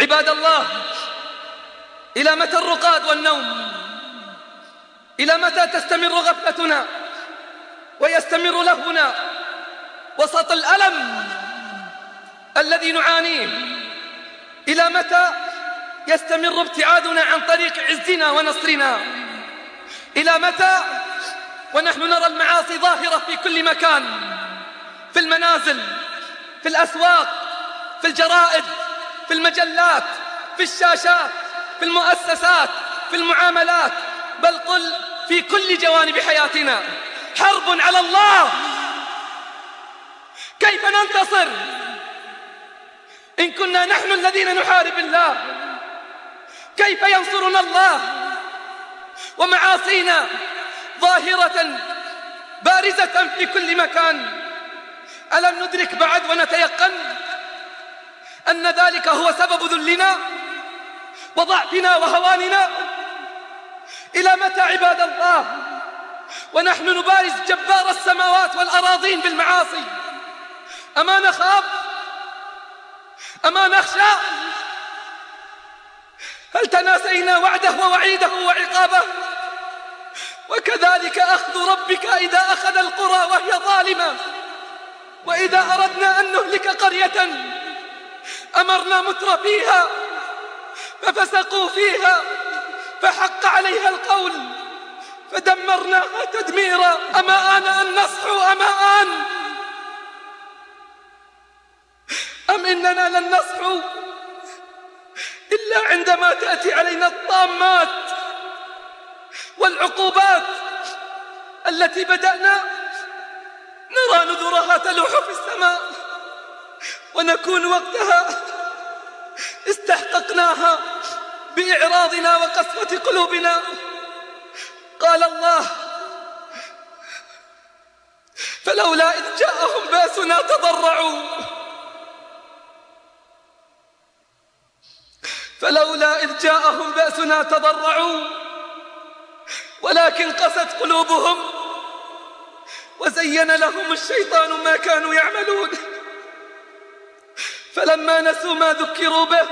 عباد الله إلى متى الرقاد والنوم؟ إلى متى تستمر غفلتنا؟ ويستمر لهنا وسط الألم الذي نعانيه؟ إلى متى يستمر ابتعادنا عن طريق عزنا ونصرنا؟ إلى متى ونحن نرى المعاصي ظاهرة في كل مكان؟ في المنازل في الأسواق في الجرائد في المجلات في الشاشات في المؤسسات في المعاملات بل قل في كل جوانب حياتنا حرب على الله. كيف ننتصر؟ إن كنا نحن الذين نحارب الله كيف ينصرنا الله؟ ومعاصينا ظاهرة بارزة في كل مكان. ألم ندرك بعد ونتيقن؟ أن ذلك هو سبب ذلنا وضعفنا وهواننا إلى متى عباد الله؟ ونحن نبارز جبار السماوات والأراضين بالمعاصي. أما نخاف؟ أما نخشى؟ هل تناسينا وعده ووعيده وعقابه؟ وكذلك أخذ ربك إذا أخذ القرى وهي ظالمة وإذا أردنا أن نهلك قرية أمرنا متر فيها ففسقوا فيها فحق عليها القول فدمرناها تدميرا. أما آن أن نصحو؟ أما آن. أم إننا لن نصحو؟ إلا عندما تأتي علينا الطامات والعقوبات التي بدأنا نرى نذرها تلوح في السماء. ونكون وقتها استحققناها بإعراضنا وقسوة قلوبنا. قال الله فلولا إذ جاءهم بأسنا تضرعوا. فلولا إذ جاءهم بأسنا تضرعوا. ولكن قست قلوبهم وزين لهم الشيطان ما كانوا يعملون. فلما نسوا ما ذكروا به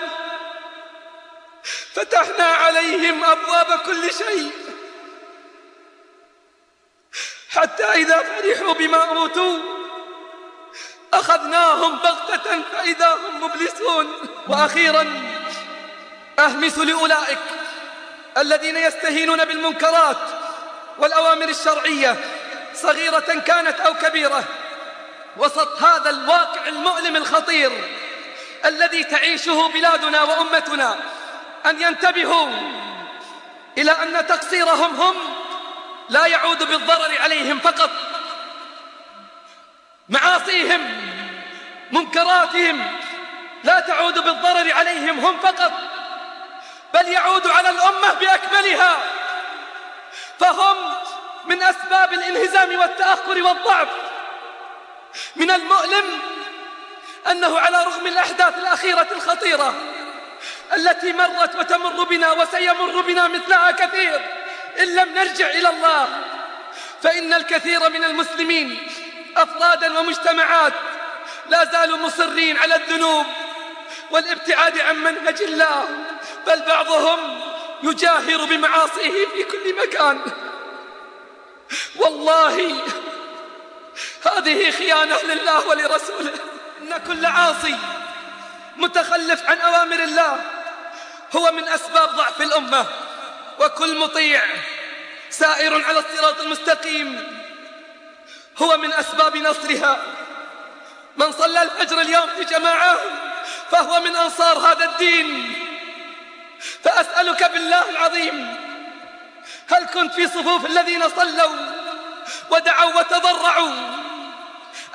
فتحنا عليهم أبواب كل شيء. حتى إذا فرحوا بما أوتوا أخذناهم بغتة فإذا هم مبلسون. وأخيرا أهمس لأولئك الذين يستهينون بالمنكرات والأوامر الشرعية صغيرة كانت أو كبيرة وسط هذا الواقع المؤلم الخطير. الذي تعيشه بلادنا وأمتنا أن ينتبهوا إلى أن تقصيرهم هم لا يعود بالضرر عليهم فقط. معاصيهم منكراتهم لا تعود بالضرر عليهم هم فقط بل يعود على الأمة بأكملها. فهم من أسباب الانهزام والتأخر والضعف من المؤلم أنه على رغم الأحداث الأخيرة الخطيرة التي مرت وتمر بنا وسيمر بنا مثلها كثير إن لم نرجع إلى الله فإن الكثير من المسلمين أفرادا ومجتمعات لا زالوا مصرين على الذنوب والابتعاد عن منهج الله بل بعضهم يجاهر بمعاصيه في كل مكان. والله هذه خيانة لله ولرسوله. إن كل عاصي متخلف عن أوامر الله هو من أسباب ضعف الأمة وكل مطيع سائر على الصراط المستقيم هو من أسباب نصرها. من صلى الفجر اليوم في جماعة فهو من أنصار هذا الدين. فأسألك بالله العظيم هل كنت في صفوف الذين صلوا ودعوا وتضرعوا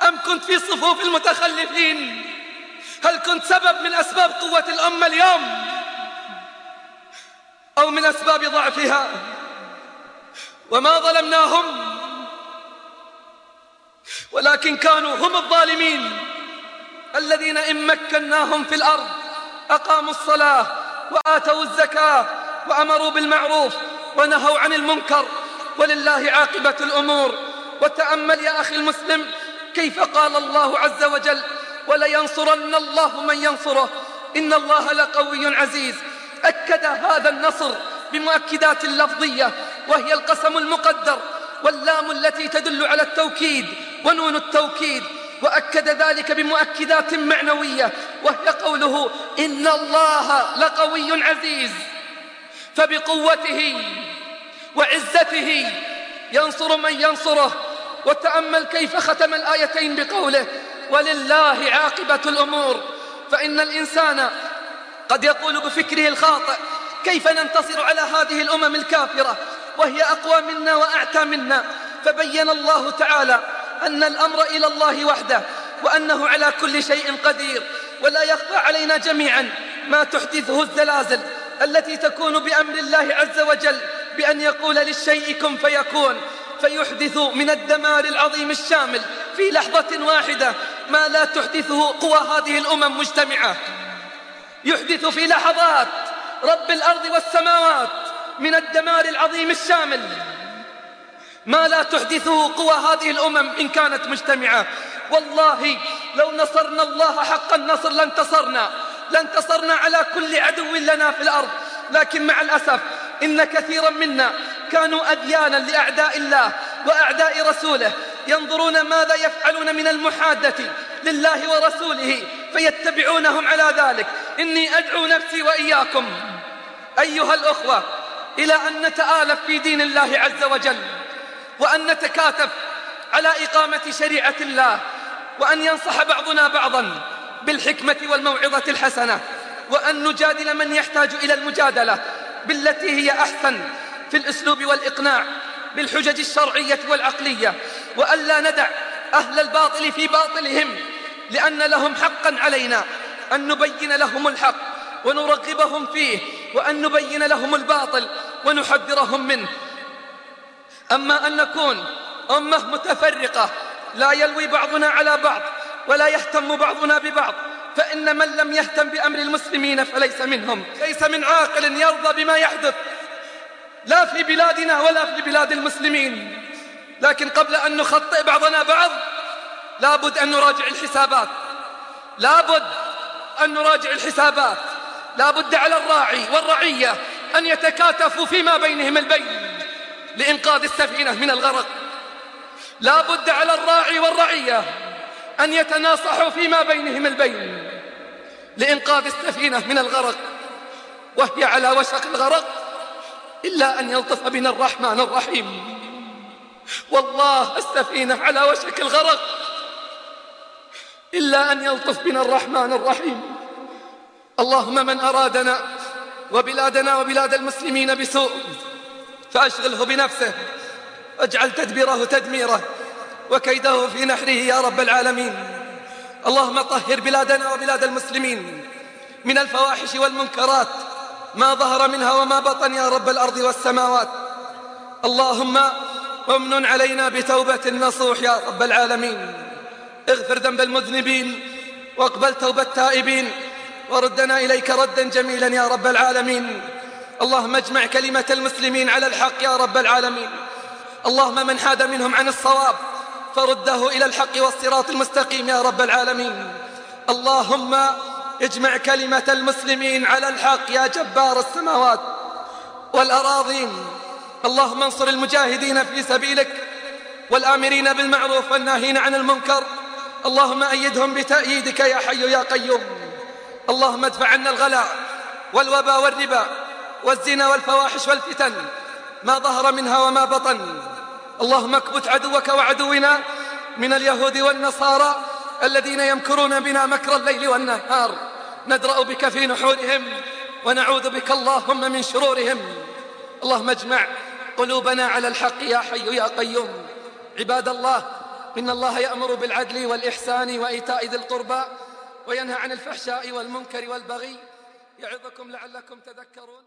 أم كنت في صفوف المتخلفين؟ هل كنت سبب من أسباب قوة الأمة اليوم؟ أو من أسباب ضعفها؟ وما ظلمناهم؟ ولكن كانوا هم الظالمين الذين إن مكناهم في الأرض أقاموا الصلاة وآتوا الزكاة وأمروا بالمعروف ونهوا عن المنكر ولله عاقبة الأمور. وتأمل يا أخي المسلم كيف قال الله عز وجل ولينصرن الله من ينصره؟ إن الله لقوي عزيز. أكد هذا النصر بمؤكدات لفظية وهي القسم المقدر واللام التي تدل على التوكيد ونون التوكيد وأكد ذلك بمؤكدات معنوية وهي قوله إن الله لقوي عزيز. فبقوته وعزته ينصر من ينصره وتأمل كيف ختم الآيتين بقوله ولله عاقبة الأمور. فإن الإنسان قد يقول بفكره الخاطئ كيف ننتصر على هذه الأمم الكافرة؟ وهي أقوى منا وأعتى منا. فبين الله تعالى أن الأمر إلى الله وحده وأنه على كل شيء قدير. ولا يخفى علينا جميعا ما تحدثه الزلازل التي تكون بأمر الله عز وجل بأن يقول للشيء كن فيكون. فيحدث من الدمار العظيم الشامل في لحظة واحدة ما لا تحدثه قوى هذه الأمم مجتمعة. يحدث في لحظات رب الأرض والسماوات من الدمار العظيم الشامل. ما لا تحدثه قوى هذه الأمم إن كانت مجتمعة. والله لو نصرنا الله حق النصر لانتصرنا لانتصرنا على كل عدو لنا في الأرض. لكن مع الأسف إن كثيرا منا كانوا أديانا لأعداء الله وأعداء رسوله ينظرون ماذا يفعلون من المحادة لله ورسوله فيتبعونهم على ذلك. إني أدعو نفسي وإياكم أيها الأخوة إلى أن نتآلف في دين الله عز وجل وأن نتكاتف على إقامة شريعة الله وأن ينصح بعضنا بعضا بالحكمة والموعظة الحسنة وأن نجادل من يحتاج إلى المجادلة بالتي هي أحسن في الأسلوب والإقناع بالحجج الشرعية والعقلية وألا ندع أهل الباطل في باطلهم لأن لهم حقا علينا أن نبين لهم الحق ونرغبهم فيه وأن نبين لهم الباطل ونحذرهم منه. أما أن نكون أمة متفرقة لا يلوي بعضنا على بعض ولا يهتم بعضنا ببعض فإن من لم يهتم بأمر المسلمين فليس منهم. ليس من عاقل يرضى بما يحدث. لا في بلادنا ولا في بلاد المسلمين. لكن قبل أن نخطئ بعضنا بعض لابد أن نراجع الحسابات. لابد أن نراجع الحسابات. لابد على الراعي والرعية أن يتكاتفوا فيما بينهم البين لإنقاذ السفينة من الغرق. لابد على الراعي والرعية أن يتناصحوا فيما بينهم البين لإنقاذ السفينة من الغرق. وهي على وشك الغرق. إلا أن يلطف بنا الرحمن الرحيم. والله السفينة على وشك الغرق. إلا أن يلطف بنا الرحمن الرحيم. اللهم من أرادنا وبلادنا وبلاد المسلمين بسوء فأشغله بنفسه. أجعل تدبيره تدميره وكيده في نحره يا رب العالمين. اللهم طهر بلادنا وبلاد المسلمين من الفواحش والمنكرات ما ظهر منها وما بطن يا رب الأرض والسماوات. اللهم امن علينا بتوبة نصوح يا رب العالمين. اغفر ذنب المذنبين واقبل توبة التائبين. وردنا إليك ردا جميلا يا رب العالمين. اللهم اجمع كلمة المسلمين على الحق يا رب العالمين. اللهم من حاد منهم عن الصواب فرده إلى الحق والصراط المستقيم يا رب العالمين. اللهم اجمع كلمة المسلمين على الحق يا جبار السماوات والأراضين. اللهم انصر المجاهدين في سبيلك والآمرين بالمعروف والناهين عن المنكر. اللهم أيدهم بتأييدك يا حي يا قيوم. اللهم ادفع عنا الغلاء والوبا والربا والزنا والفواحش والفتن ما ظهر منها وما بطن. اللهم اكبت عدوك وعدونا من اليهود والنصارى الذين يمكرون بنا مكر الليل والنهار. ندرأ بك في نحورهم ونعوذ بك اللهم من شرورهم. اللهم اجمع قلوبنا على الحق يا حي يا قيوم. عباد الله إن الله يأمر بالعدل والإحسان وإيتاء ذي القربى وينهى عن الفحشاء والمنكر والبغي. يعظكم لعلكم تذكرون.